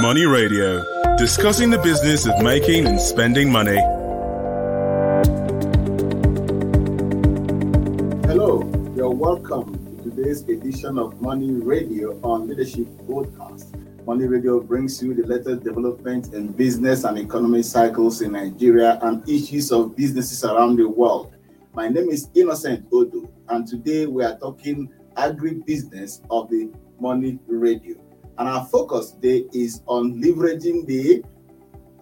Money Radio, discussing the business of making and spending money. Hello, you're welcome to today's edition of Money Radio on Leadership Broadcast. Money Radio brings you the latest developments in business and economic cycles in Nigeria and issues of businesses around the world. My name is Innocent Odo, and today we are talking agribusiness of the Money Radio. And our focus today is on leveraging the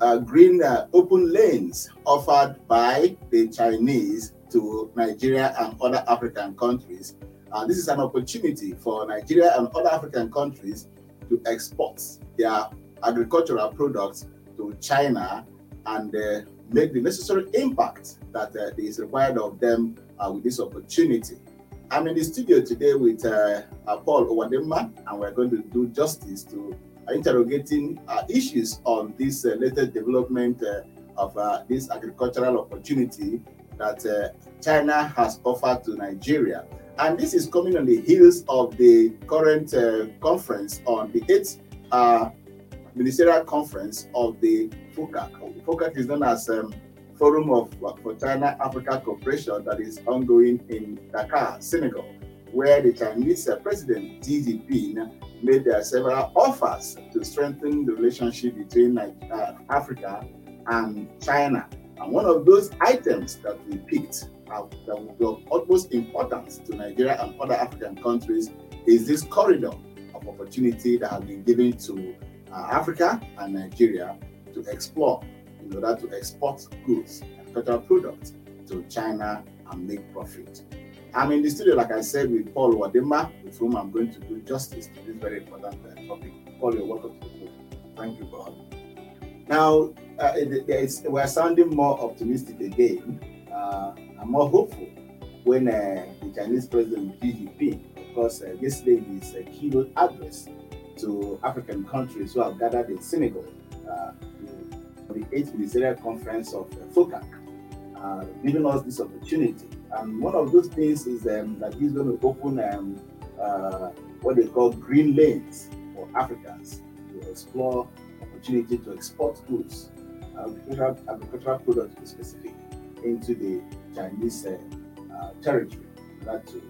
uh, green uh, open lanes offered by the Chinese to Nigeria and other African countries. Uh, this is an opportunity for Nigeria and other African countries to export their agricultural products to China and uh, make the necessary impact that uh, is required of them uh, with this opportunity. I'm in the studio today with uh, uh, Paul Owadema, and we're going to do justice to uh, interrogating uh, issues on this uh, latest development of this agricultural opportunity that China has offered to Nigeria. And this is coming on the heels of the current conference on the eighth ministerial conference of the FOCAC. FOCAC is known as um, Forum of China Africa Cooperation that is ongoing in Dakar, Senegal, where the Chinese uh, President Xi Jinping made uh, several offers to strengthen the relationship between uh, Africa and China. And one of those items that we picked out that will be of utmost importance to Nigeria and other African countries is this corridor of opportunity that has been given to uh, Africa and Nigeria to explore in order to export goods, agricultural products to China and make profit. I'm in the studio, like I said, with Paul Wadima, with whom I'm going to do justice to this very important uh, topic. Paul, you're welcome to the show. Thank you, Paul. Now, uh, we're sounding more optimistic again uh, and more hopeful when uh, the Chinese President Xi Jinping, of course, uh, yesterday his uh, keynote address to African countries who have gathered in Senegal uh, the eighth ministerial conference of uh, FOCAC, uh, giving us this opportunity. And one of those things is um, that he's going to open um, uh, what they call green lanes for Africans to explore opportunity to export goods, agricultural, agricultural products to be specific, into the Chinese uh, uh, territory. That to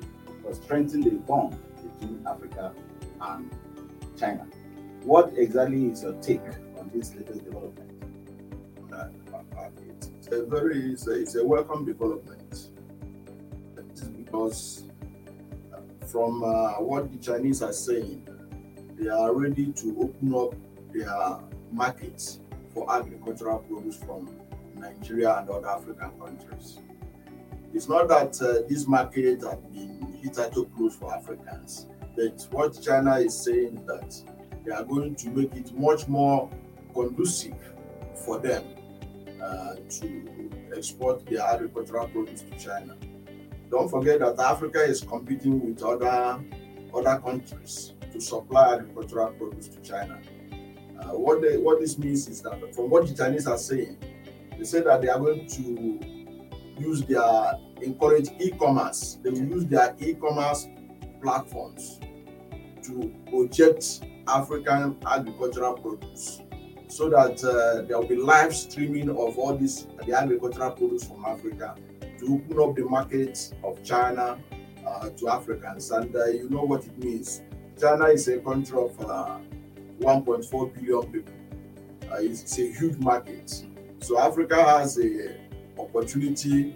strengthen the bond between Africa and China. What exactly is your take on this latest development? It's a very it's a, it's a welcome development because uh, from uh, what the Chinese are saying, they are ready to open up their markets for agricultural produce from Nigeria and other African countries. It's not that uh, these markets have been hitherto closed for Africans, but what China is saying that they are going to make it much more conducive for them to export their agricultural produce to China. Don't forget that Africa is competing with other other countries to supply agricultural produce to China. Uh, what they, what this means is that from what the Chinese are saying, they say that they are going to use their encourage e-commerce. They will use their e-commerce platforms to project African agricultural produce so that uh, there will be live streaming of all this the agricultural produce from Africa to open up the markets of China uh, to Africans. And uh, you know what it means. China is a country of uh, 1.4 billion people. Uh, it's, it's, a huge market. So Africa has a opportunity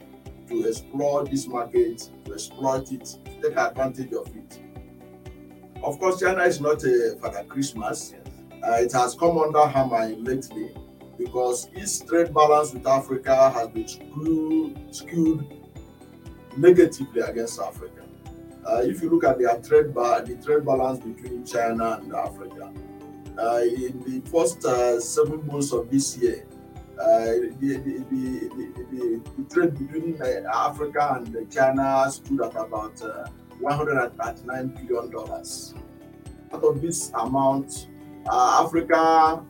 to explore this market, to exploit it, to take advantage of it. Of course, China is not a Father Christmas uh, it has come under hammer lately because its trade balance with Africa has been skewed, skewed negatively against Africa. Uh, if you look at their trade ba- the trade balance between China and Africa, uh, in the first uh, seven months of this year, uh, the, the, the, the, trade between uh, Africa and China stood at about uh, 139 billion dollars. Out of this amount, uh, Africa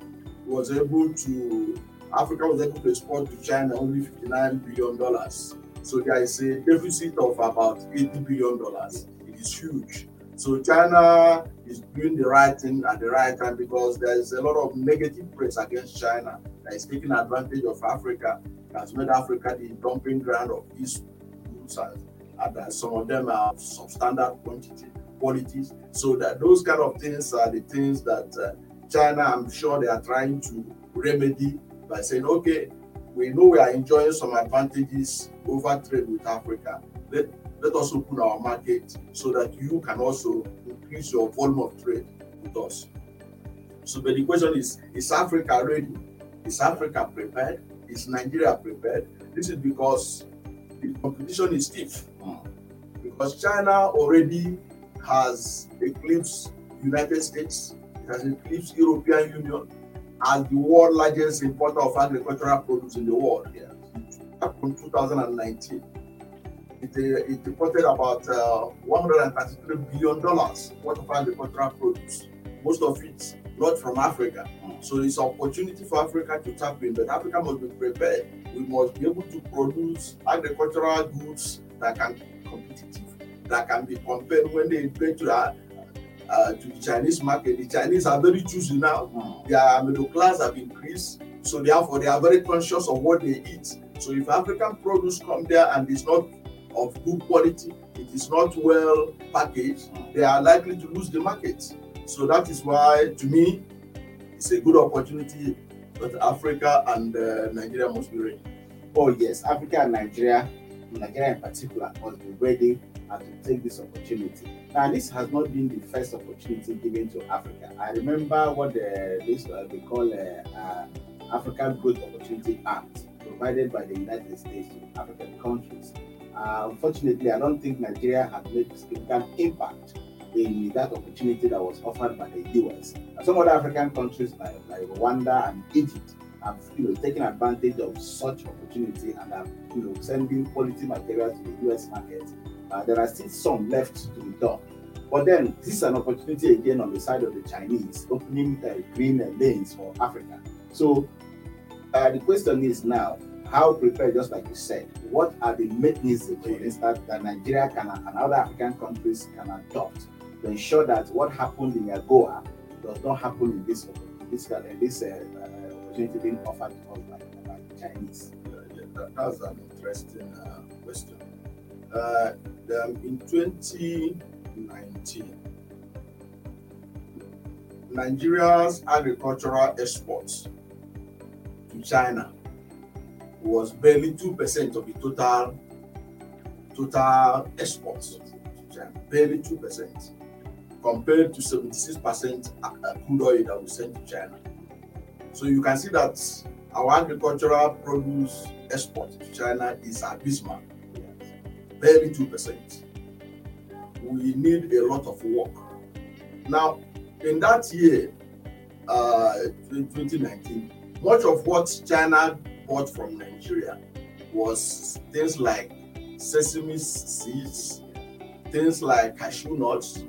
was able to Africa was able to export to China only 59 billion dollars. So there is a deficit of about 80 billion dollars. It is huge. So China is doing the right thing at the right time because there is a lot of negative press against China that is taking advantage of Africa, has made Africa the dumping ground of these goods, and, and some of them are substandard quantity qualities. So that those kind of things are the things that uh, China, I'm sure they are trying to remedy by saying, okay, we know we are enjoying some advantages over trade with Africa. Let, let us open our market so that you can also increase your volume of trade with us. So, but the question is, is Africa ready? Is Africa prepared? Is Nigeria prepared? This is because the competition is stiff. Hmm. Because China already has eclipsed United States, it has eclipsed European Union as the world largest importer of agricultural produce in the world. Yeah. From 2019, it, uh, it imported about uh, 133 billion dollars worth of agricultural produce, most of it not from Africa. So it's an opportunity for Africa to tap in, but Africa must be prepared. We must be able to produce agricultural goods that can be competitive that can be compared when they go to uh, to the Chinese market. The Chinese are very choosy now. Mm. Their middle class have increased, so therefore they are very conscious of what they eat. So if African produce come there and it's not of good quality, it is not well packaged, they are likely to lose the market. So that is why, to me, it's a good opportunity. But Africa and uh, Nigeria must be ready. Oh yes, Africa and Nigeria, Nigeria in particular, must be ready to take this opportunity. Now, this has not been the first opportunity given to Africa. I remember what the, this uh, they call uh, uh, African Growth Opportunity Act, provided by the United States to African countries. Uh, unfortunately, I don't think Nigeria has made significant impact in that opportunity that was offered by the US. Some other African countries like, like Rwanda and Egypt have you know taken advantage of such opportunity and are you know sending quality materials to the US market uh, there are still some left to be done. But then this is an opportunity again on the side of the Chinese, opening uh, green uh, lanes for Africa. So uh, the question is now, how prepared, just like you said, what are the mechanisms, for instance, that Nigeria can and other African countries can adopt to ensure that what happened in AGOA does not happen in this this, uh, this uh, opportunity being offered to us by, by the Chinese? Yeah, yeah, that's an interesting question. Uh, um, in 2019, Nigeria's agricultural exports to China was barely 2% of the total total exports to China, barely 2%, compared to 76% crude oil that we sent to China. So you can see that our agricultural produce export to China is abysmal barely 2%. We need a lot of work. Now, in that year, uh, 2019, much of what China bought from Nigeria was things like sesame seeds, things like cashew nuts,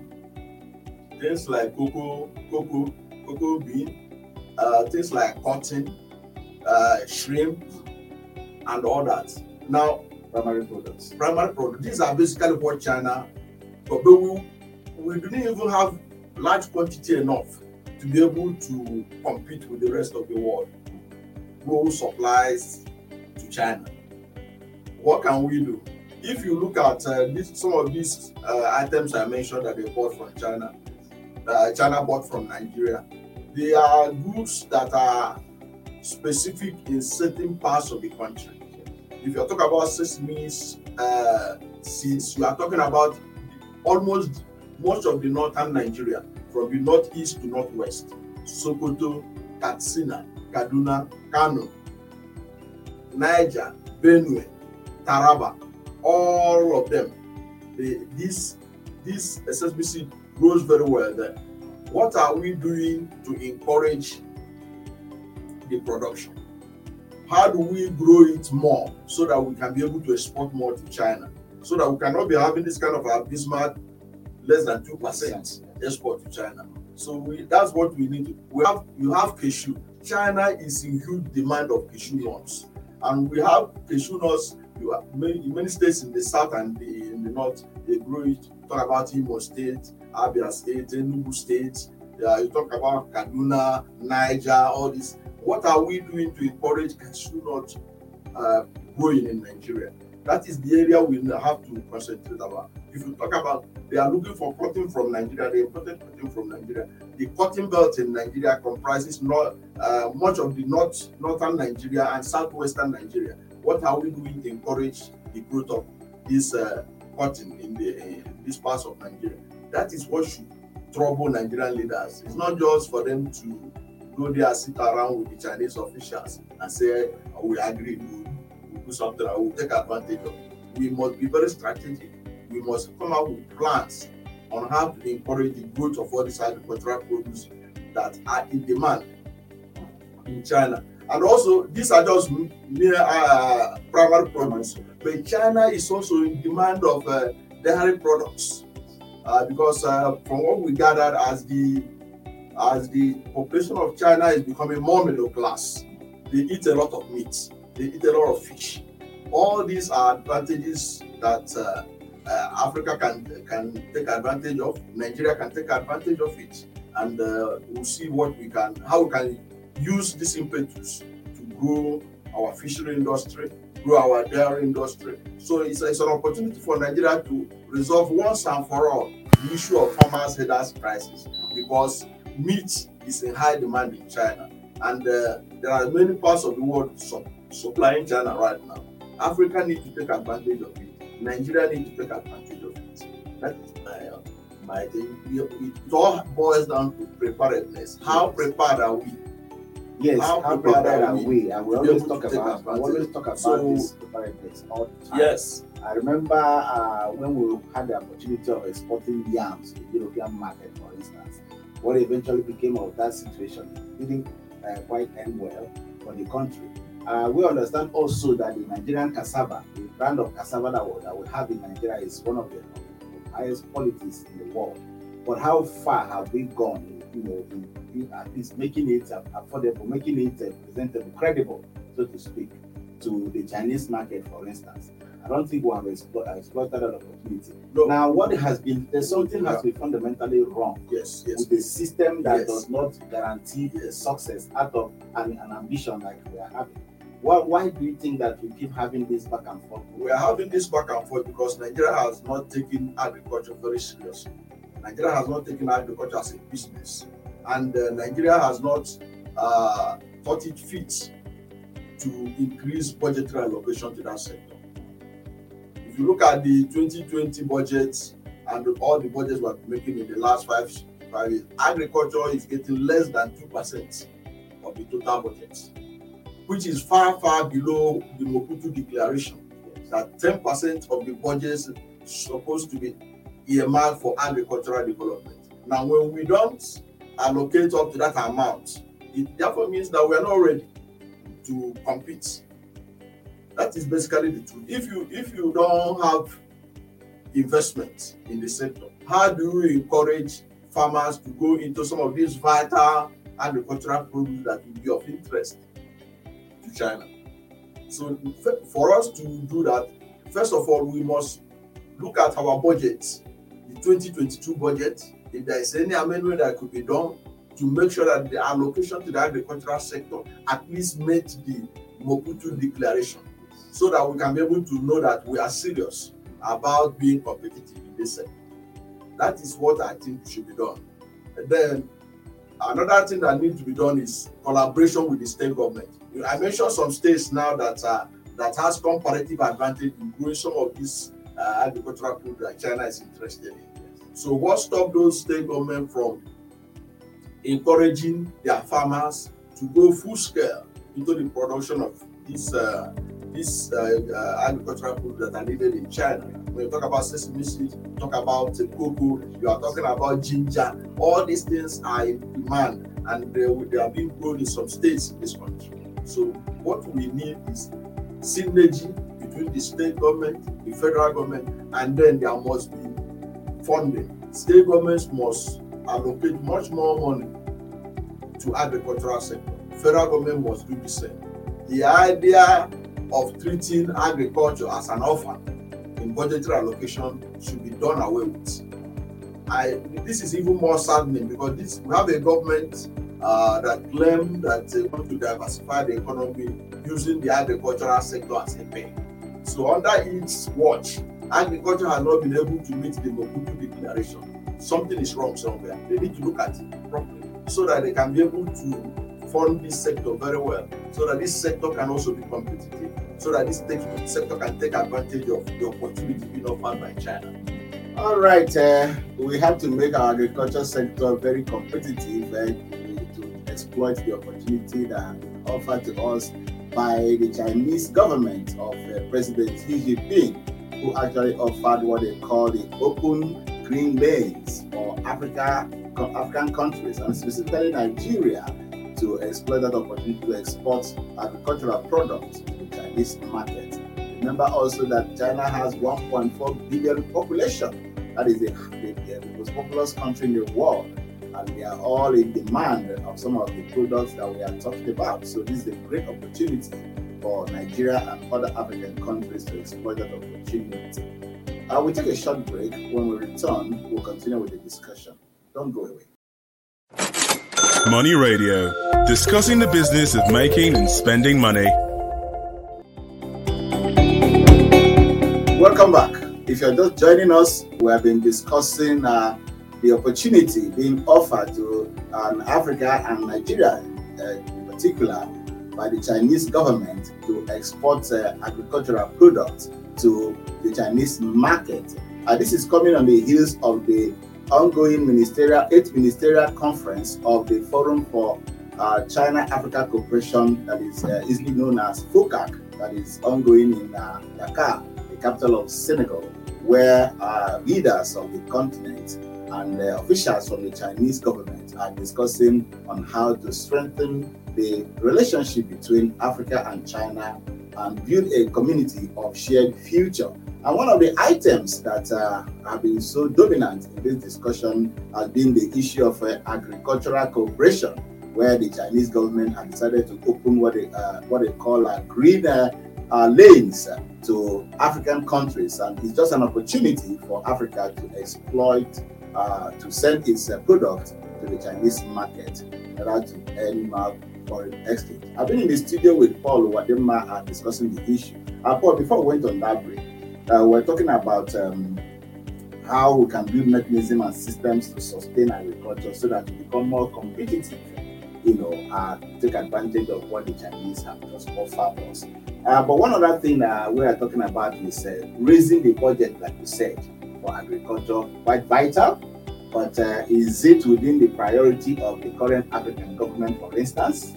things like cocoa, cocoa, cocoa bean, uh, things like cotton, uh, shrimp, and all that. Now, primary products. Primary products. These are basically what China, but, we, we didn't even have large quantity enough to be able to compete with the rest of the world. Grow supplies to China. What can we do? If you look at uh, this, some of these uh, items I mentioned that they bought from China, uh, China bought from Nigeria, they are goods that are specific in certain parts of the country if you're talking about sesame uh, seeds, you are talking about almost most of the northern Nigeria, from the northeast to northwest, Sokoto, Katsina, Kaduna, Kano, Niger, Benue, Taraba, all of them. The, this this SSBC grows very well there. What are we doing to encourage the production? How do we grow it more so that we can be able to export more to China? So that we cannot be having this kind of abysmal less than 2% export to China. So we, that's what we need. We have you have cashew. China is in huge demand of cashew nuts, and we have cashew nuts. You have many, many states in the south and the, in the north, they grow it. Talk about Imo State Abia State, Enugu State, yeah, you talk about Kaduna, Niger, all this. What are we doing to encourage cashew nut uh, growing in Nigeria? That is the area we have to concentrate about. If you talk about they are looking for cotton from Nigeria, they imported cotton from Nigeria. The cotton belt in Nigeria comprises not uh, much of the north, northern Nigeria and southwestern Nigeria. What are we doing to encourage the growth of this uh, cotton in the this parts of Nigeria? That is what should trouble Nigerian leaders. It's not just for them to go there, sit around with the Chinese officials and say, oh, we agree, we'll, we'll do something, we'll take advantage of it. We must be very strategic. We must come up with plans on how to encourage the growth of all these agricultural produce that are in demand in China. And also, these are just mere uh, primary products, but China is also in demand of uh, dairy products uh, because uh, from what we gathered, as the as the population of China is becoming more middle class, they eat a lot of meat, they eat a lot of fish. All these are advantages that uh, uh, Africa can can take advantage of. Nigeria can take advantage of it, and uh, we'll see what we can, how we can use this impetus to grow our fishery industry, grow our dairy industry. So it's, it's an opportunity for Nigeria to resolve once and for all the issue of farmers' headers prices because meat is in high demand in China, and uh, there are many parts of the world su- supplying China right now. Africa needs to take advantage of it. Nigeria needs to take advantage of it. That is my uh, my thing. It, all boils down to preparedness. How prepared are we? Yes, How how prepared prepared are we? And we always talk about we always talk about So- this preparedness all the time. Yes. I remember uh, when we had the opportunity of exporting yams to the European market, for instance. What eventually became of that situation didn't uh, quite end well for the country. Uh, we understand also that the Nigerian cassava, the brand of cassava that we, that we have in Nigeria, is one of the highest qualities in the world. But how far have we gone, you know, in, in at least making it affordable, making it presentable, credible, so to speak, to the Chinese market, for instance? I don't think we have explo- exploited that opportunity. No. Now, what has been there's something has been fundamentally wrong Yes. Yes. with a system that Yes. does not guarantee Yes. success out of an, an ambition like we are having. Why, why do you think that we keep having this back and forth? we are having this back and forth because Nigeria has not taken agriculture very seriously. Nigeria has not taken agriculture as a business, and uh, Nigeria has not uh, thought it fit to increase budgetary allocation to that sector. If you look at the 2020 budget and all the budgets we have been making in the last five, five years, agriculture is getting less than 2% of the total budget, which is far, far below the Maputo declaration that 10% of the budget is supposed to be earmarked for agricultural development. Now, when we don't allocate up to that amount, it therefore means that we are not ready to compete. That is basically the truth. If you if you don't have investment in the sector, how do you encourage farmers to go into some of these vital agricultural produce that will be of interest to China? So for us to do that, first of all, we must look at our budget, the 2022 budget. If there is any amendment that could be done to make sure that the allocation to the agricultural sector at least met the Maputo declaration, so that we can be able to know that we are serious about being competitive in this sector. That is what I think should be done. And then another thing that needs to be done is collaboration with the state government. I mentioned some states now that that has comparative advantage in growing some of these uh, agricultural food that China is interested in. So, what stopped those state government from encouraging their farmers to go full scale into the production of these uh, these uh, uh, agricultural food that are needed in China? When you talk about sesame seeds, talk about uh, cocoa, you are talking about ginger. All these things are in demand, and they, they are being grown in some states in this country. So, what we need is synergy between the state government, the federal government, and then there must be funding. State governments must allocate much more money to agricultural sector. Federal government must do the same. The idea of treating agriculture as an orphan in budgetary allocation should be done away with. I this is even more saddening because this we have a government uh, that claim that they want to diversify the economy using the agricultural sector as a pay. So under its watch, agriculture has not been able to meet the Maputo declaration. Something is wrong somewhere. They need to look at it properly so that they can be able to fund this sector very well, so that this sector can also be competitive, so that this sector can take advantage of the opportunity being offered by China. All right, uh, we have to make our agriculture sector very competitive uh, to exploit the opportunity that offered to us by the Chinese government of uh, President Xi Jinping, who actually offered what they call the open green lanes for Africa, African countries, and specifically Nigeria, to exploit that opportunity to export agricultural products to the Chinese market. Remember also that China has 1.4 billion population. That is the, the, the most populous country in the world and they are all in demand of some of the products that we are talking about. So this is a great opportunity for Nigeria and other African countries to exploit that opportunity. Uh, we take a short break. When we return, we'll continue with the discussion. Don't go away. Money Radio, discussing the business of making and spending money. Welcome back. If you're just joining us, we have been discussing uh, the opportunity being offered to um, Africa and Nigeria uh, in particular by the Chinese government to export uh, agricultural products to the Chinese market. Uh, this is coming on the heels of the ongoing ministerial eighth ministerial conference of the Forum for uh, China Africa Cooperation, that is uh, easily known as FOCAC, that is ongoing in uh, Dakar, the capital of Senegal, where uh, leaders of the continent and uh, officials from the Chinese government are discussing on how to strengthen the relationship between Africa and China and build a community of shared future. And one of the items that uh, have been so dominant in this discussion has been the issue of uh, agricultural cooperation, where the Chinese government has decided to open what they, uh, what they call a green uh, uh, lanes to African countries. And it's just an opportunity for Africa to exploit uh, to send its uh, product to the Chinese market order to earn foreign exchange. I've been in the studio with Paul Wadema uh, discussing the issue. Uh, Paul, before we went on that break, uh, we're talking about um, how we can build mechanisms and systems to sustain agriculture so that we become more competitive, you know, uh, take advantage of what the Chinese have just offered us. Uh, but one other thing that we are talking about is uh, raising the budget, like you said for agriculture quite vital, but uh, is it within the priority of the current African government, for instance?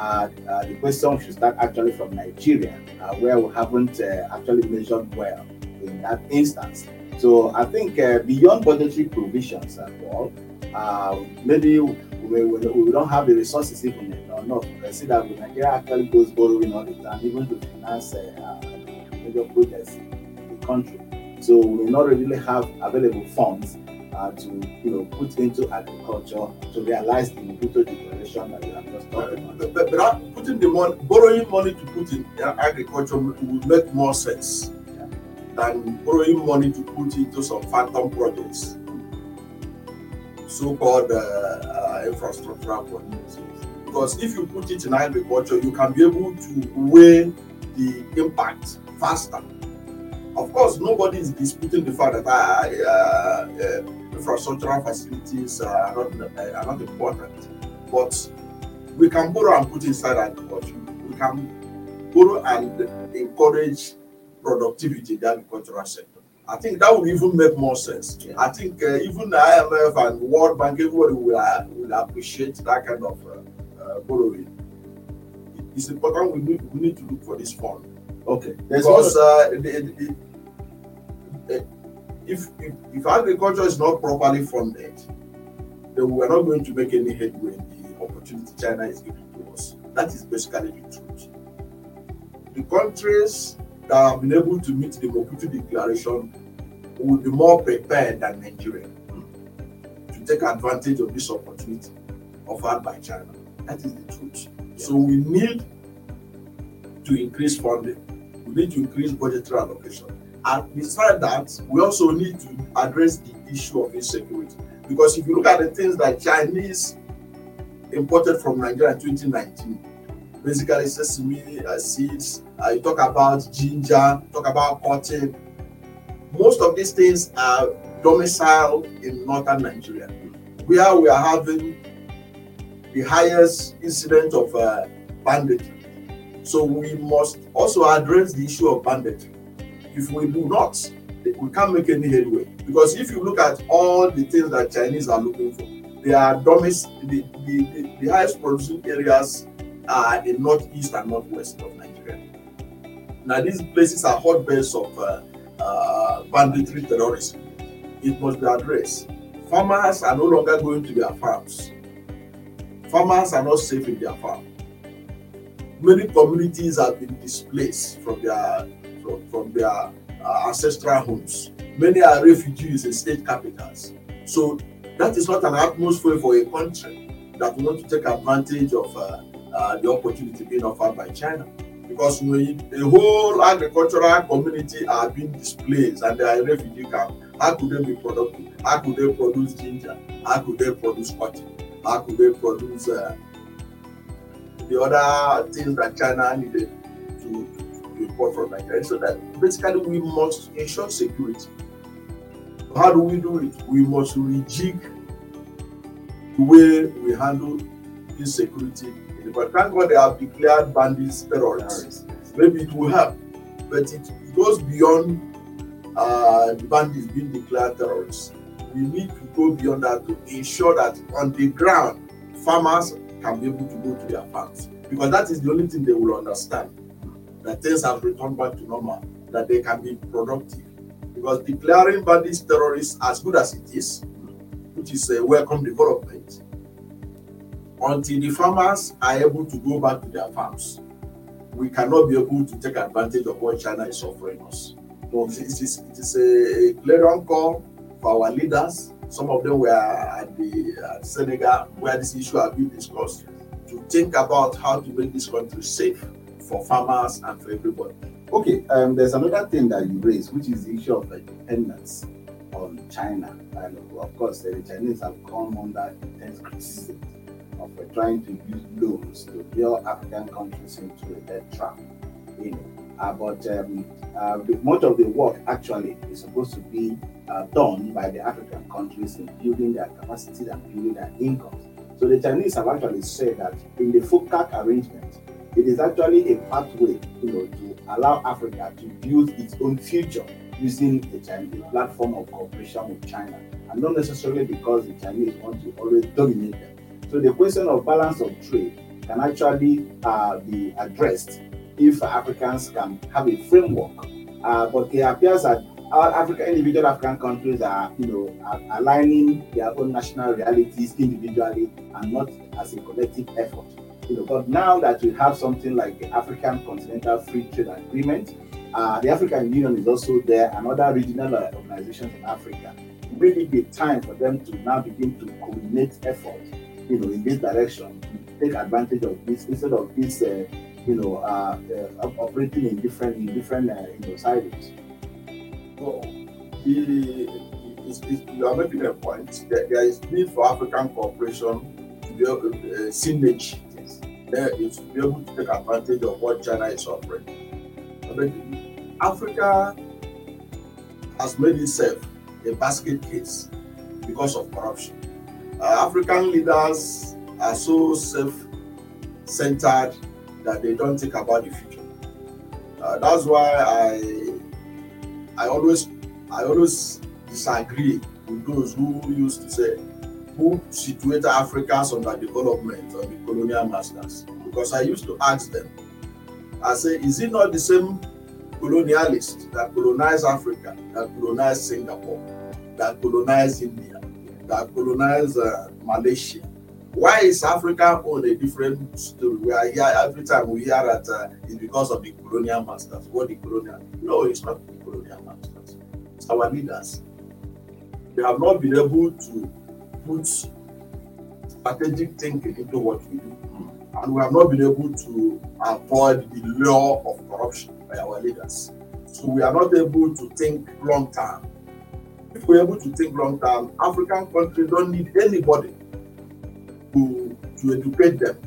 Uh, uh, the question should start actually from Nigeria, uh, where we haven't uh, actually measured well in that instance. So I think uh, beyond budgetary provisions as well, maybe we, we, we, don't have the resources even enough. You see that Nigeria actually goes borrowing all the time, even to finance major projects in the country. So we not really have available funds uh, to you know put into agriculture to realize the Maputo declaration that we have just talked about. But, but, but putting the money, borrowing money to put in agriculture would make more sense yeah. than borrowing money to put into some phantom projects, so-called uh, uh, infrastructural projects. Because if you put it in agriculture, you can be able to weigh the impact faster of course, nobody is disputing the fact that uh, uh, uh, infrastructural facilities are not, uh, are not important, but we can borrow and put inside agriculture. We can borrow and encourage productivity in the agricultural sector. I think that would even make more sense. Yeah. I think uh, even the IMF and World Bank, everybody will, uh, will appreciate that kind of uh, borrowing. It's important we need, we need to look for this fund Okay. Because uh, if, if, if agriculture is not properly funded, then we are not going to make any headway in the opportunity China is giving to us. That is basically the truth. The countries that have been able to meet the Maputo Declaration will be more prepared than Nigeria to take advantage of this opportunity offered by China. That is the truth. Yeah. So we need to increase funding we need to increase budgetary allocation. And besides that, we also need to address the issue of insecurity. Because if you look at the things that Chinese imported from Nigeria in 2019, basically sesame uh, seeds, uh, you talk about ginger, talk about cotton. Most of these things are domiciled in northern Nigeria, where we are having the highest incident of uh, banditry. So we must also address the issue of banditry. If we do not, we can't make any headway. Because if you look at all the things that Chinese are looking for, they are domis- the, the, the, the highest producing areas are in northeast and northwest of Nigeria. Now, these places are hotbeds of uh, uh, banditry terrorism. It must be addressed. Farmers are no longer going to their farms. Farmers are not safe in their farm. Many communities have been displaced from their from, from their uh, ancestral homes. Many are refugees in state capitals. So that is not an atmosphere for a country that want to take advantage of uh, uh, the opportunity being offered by China. Because when the whole agricultural community are being displaced and they are in refugee camp, how could they be productive? How could they produce ginger? How could they produce cotton? How could they produce uh, the other things that China needed import from Nigeria? So that basically we must ensure security. How do we do it? We must rejig the way we handle insecurity but thank God they have declared bandits terrorists. Maybe it will help, but it goes beyond uh, the bandits being declared terrorists. We need to go beyond that to ensure that on the ground, farmers can be able to go to their farms because that is the only thing they will understand that things have returned back to normal, that they can be productive. Because declaring bandits terrorists, as good as it is, which is a welcome development, until the farmers are able to go back to their farms, we cannot be able to take advantage of what China is offering us. So it is, it is a clarion call for our leaders. Some of them were at the uh, Senegal, where this issue has been discussed, to think about how to make this country safe for farmers and for everybody. Okay, um, there's another thing that you raised, which is the issue of dependence on China. And of course, the Chinese have come under intense criticism of uh, trying to use loans to build African countries into a debt trap. You know, uh, but um, uh, much of the work actually is supposed to be uh, done by the African countries in building their capacity and building their incomes. So the Chinese have actually said that in the FOCAC arrangement, it is actually a pathway, you know, to allow Africa to build its own future using a Chinese platform of cooperation with China, and not necessarily because the Chinese want to always dominate them. So the question of balance of trade can actually uh, be addressed if Africans can have a framework. Uh, but it appears that our African individual African countries are, you know, are aligning their own national realities individually and not as a collective effort. You know, but now that we have something like the African Continental Free Trade Agreement, uh, the African Union is also there, and other regional organizations in Africa. Really, be time for them to now begin to coordinate efforts you know, in this direction, to take advantage of this instead of this, uh, you know, uh, uh, operating in different in different uh, you know silos. Is, you are making a point. There, there is need for African cooperation to be uh, synergy. There is to be able to take advantage of what China is offering. I mean, Africa has made itself a basket case because of corruption uh, African leaders are so self-centered that they don't think about the future. Uh, that's why I I always I always disagree with those who used to say who situated Africans under development on the colonial masters. Because I used to ask them, I say, is it not the same colonialists that colonized Africa, that colonized Singapore, that colonized India, that colonized uh, Malaysia. Why is Africa on a different story? We are here every time we hear that uh, it's because of the colonial masters. What the colonial? No, it's not the colonial masters. It's our leaders. They have not been able to put strategic thinking into what we do, and we have not been able to avoid the law of corruption by our leaders. So we are not able to think long term. If we're able to think long term, African countries don't need anybody to, to educate them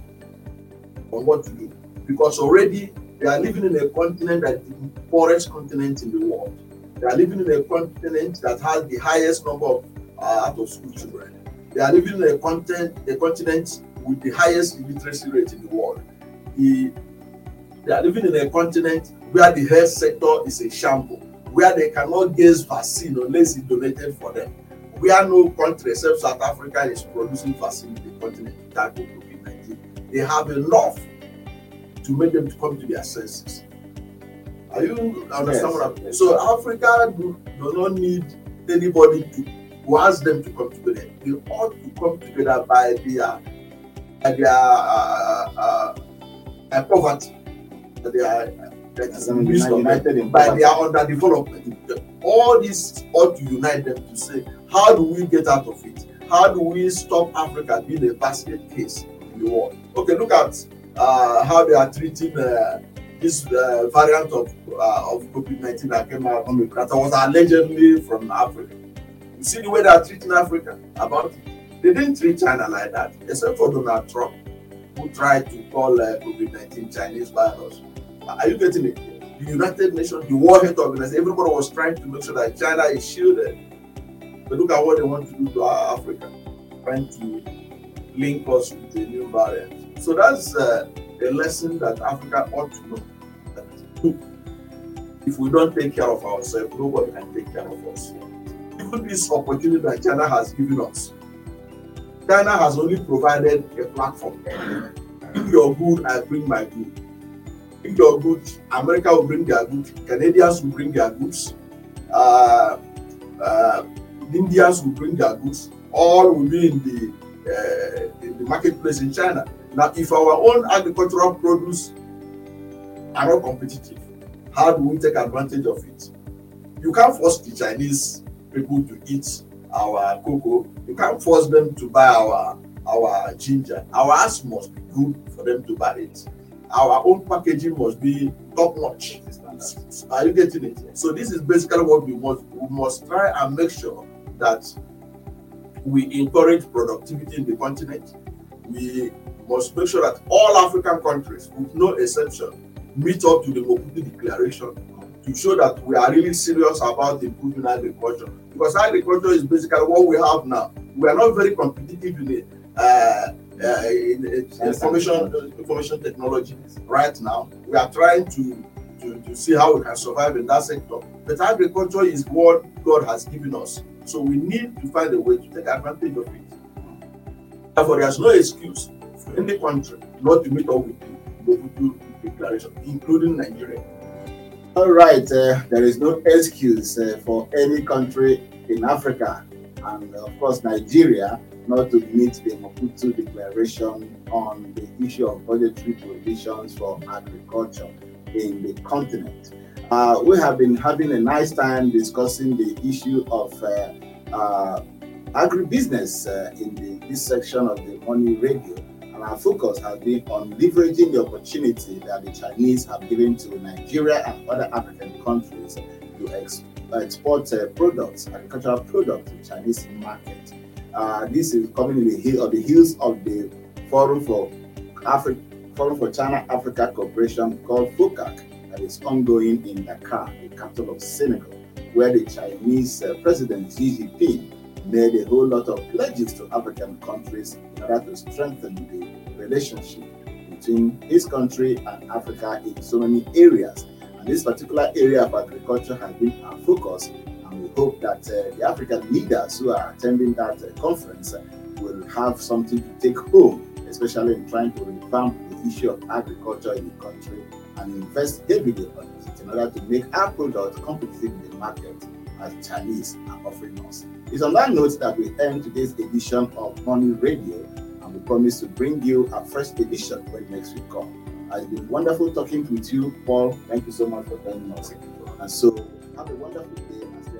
on what to do. Because already they are living in a continent that is the poorest continent in the world. They are living in a continent that has the highest number of uh, out of school children. They are living in a continent, a continent with the highest illiteracy rate in the world. The, they are living in a continent where the health sector is a shambles, where they cannot get vaccine unless it's donated for them. Where no country except South Africa is producing vaccine in the continent to tackle COVID 19. They have enough to make them to come to their senses. Are you understand Yes, what I'm yes. So Africa do, does not need anybody to who ask them to come together. They ought to come together by their by their uh, uh, uh, poverty, by their wisdom, by poverty. their underdevelopment. All this ought to unite them to say, how do we get out of it? How do we stop Africa being a basket case in the world? Okay, look at uh, how they are treating uh, this uh, variant of of COVID nineteen that came out that was allegedly from Africa. You see the way they are treating Africa about it. They didn't treat China like that, except for Donald Trump, who tried to call uh, COVID nineteen Chinese virus. Are you getting it? The United Nations, the World Health Organization, everybody was trying to make sure that China is shielded. But look at what they want to do to our Africa, trying to link us with a new variant. So that's uh, a lesson that Africa ought to know. That if we don't take care of ourselves, nobody can take care of us. This opportunity that China has given us, China has only provided a platform. If you're good, I bring my good. If you're good, America will bring their goods, Canadians will bring their goods, uh, uh, Indians will bring their goods, all will be in the, uh, in the marketplace in China. Now, if our own agricultural produce are not competitive, how do we take advantage of it? You can't force the Chinese people to eat our cocoa. You can't force them to buy our our ginger. Our ass must be good for them to buy it. Our own packaging must be top notch. Are you getting it? So this is basically what we must we must try and make sure that we encourage productivity in the continent. We must make sure that all African countries, with no exception, meet up to the Maputo Declaration to show that we are really serious about improving agriculture. Because agriculture is basically what we have now. We are not very competitive in the uh, uh, in, in information information technology right now. We are trying to, to to see how we can survive in that sector. But agriculture is what God has given us. So we need to find a way to take advantage of it. Therefore, there's no excuse for any country not to meet up with the Maputo Declaration, including Nigeria. All right, uh, there is no excuse uh, for any country in Africa and, of course, Nigeria not to meet the Maputo Declaration on the issue of budgetary provisions for agriculture in the continent. Uh, we have been having a nice time discussing the issue of uh, uh, agribusiness uh, in the, this section of the Money Radio our focus has been on leveraging the opportunity that the Chinese have given to Nigeria and other African countries to ex- export uh, products, agricultural products to the Chinese market. Uh, this is coming in the heel of the heels of the Forum for Africa, Forum for China Africa Cooperation called FOCAC that is ongoing in Dakar, the capital of Senegal, where the Chinese uh, President Xi Jinping made a whole lot of pledges to African countries in order to strengthen the relationship between his country and Africa in so many areas. And this particular area of agriculture has been our focus, and we hope that uh, the African leaders who are attending that uh, conference will have something to take home, especially in trying to revamp the issue of agriculture in the country and invest heavily on it in order to make our product competitive in the market as Chinese are offering us. It's on that note that we end today's edition of Money Radio, we promise to bring you a fresh edition when next week comes. It's been wonderful talking with you, Paul. Thank you so much for joining us. And so, have a wonderful day and stay.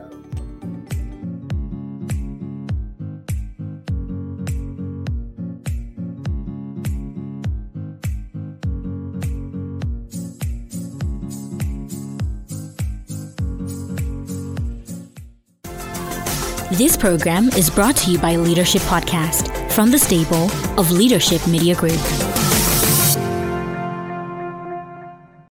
This program is brought to you by Leadership Podcast from the stable of Leadership Media Group.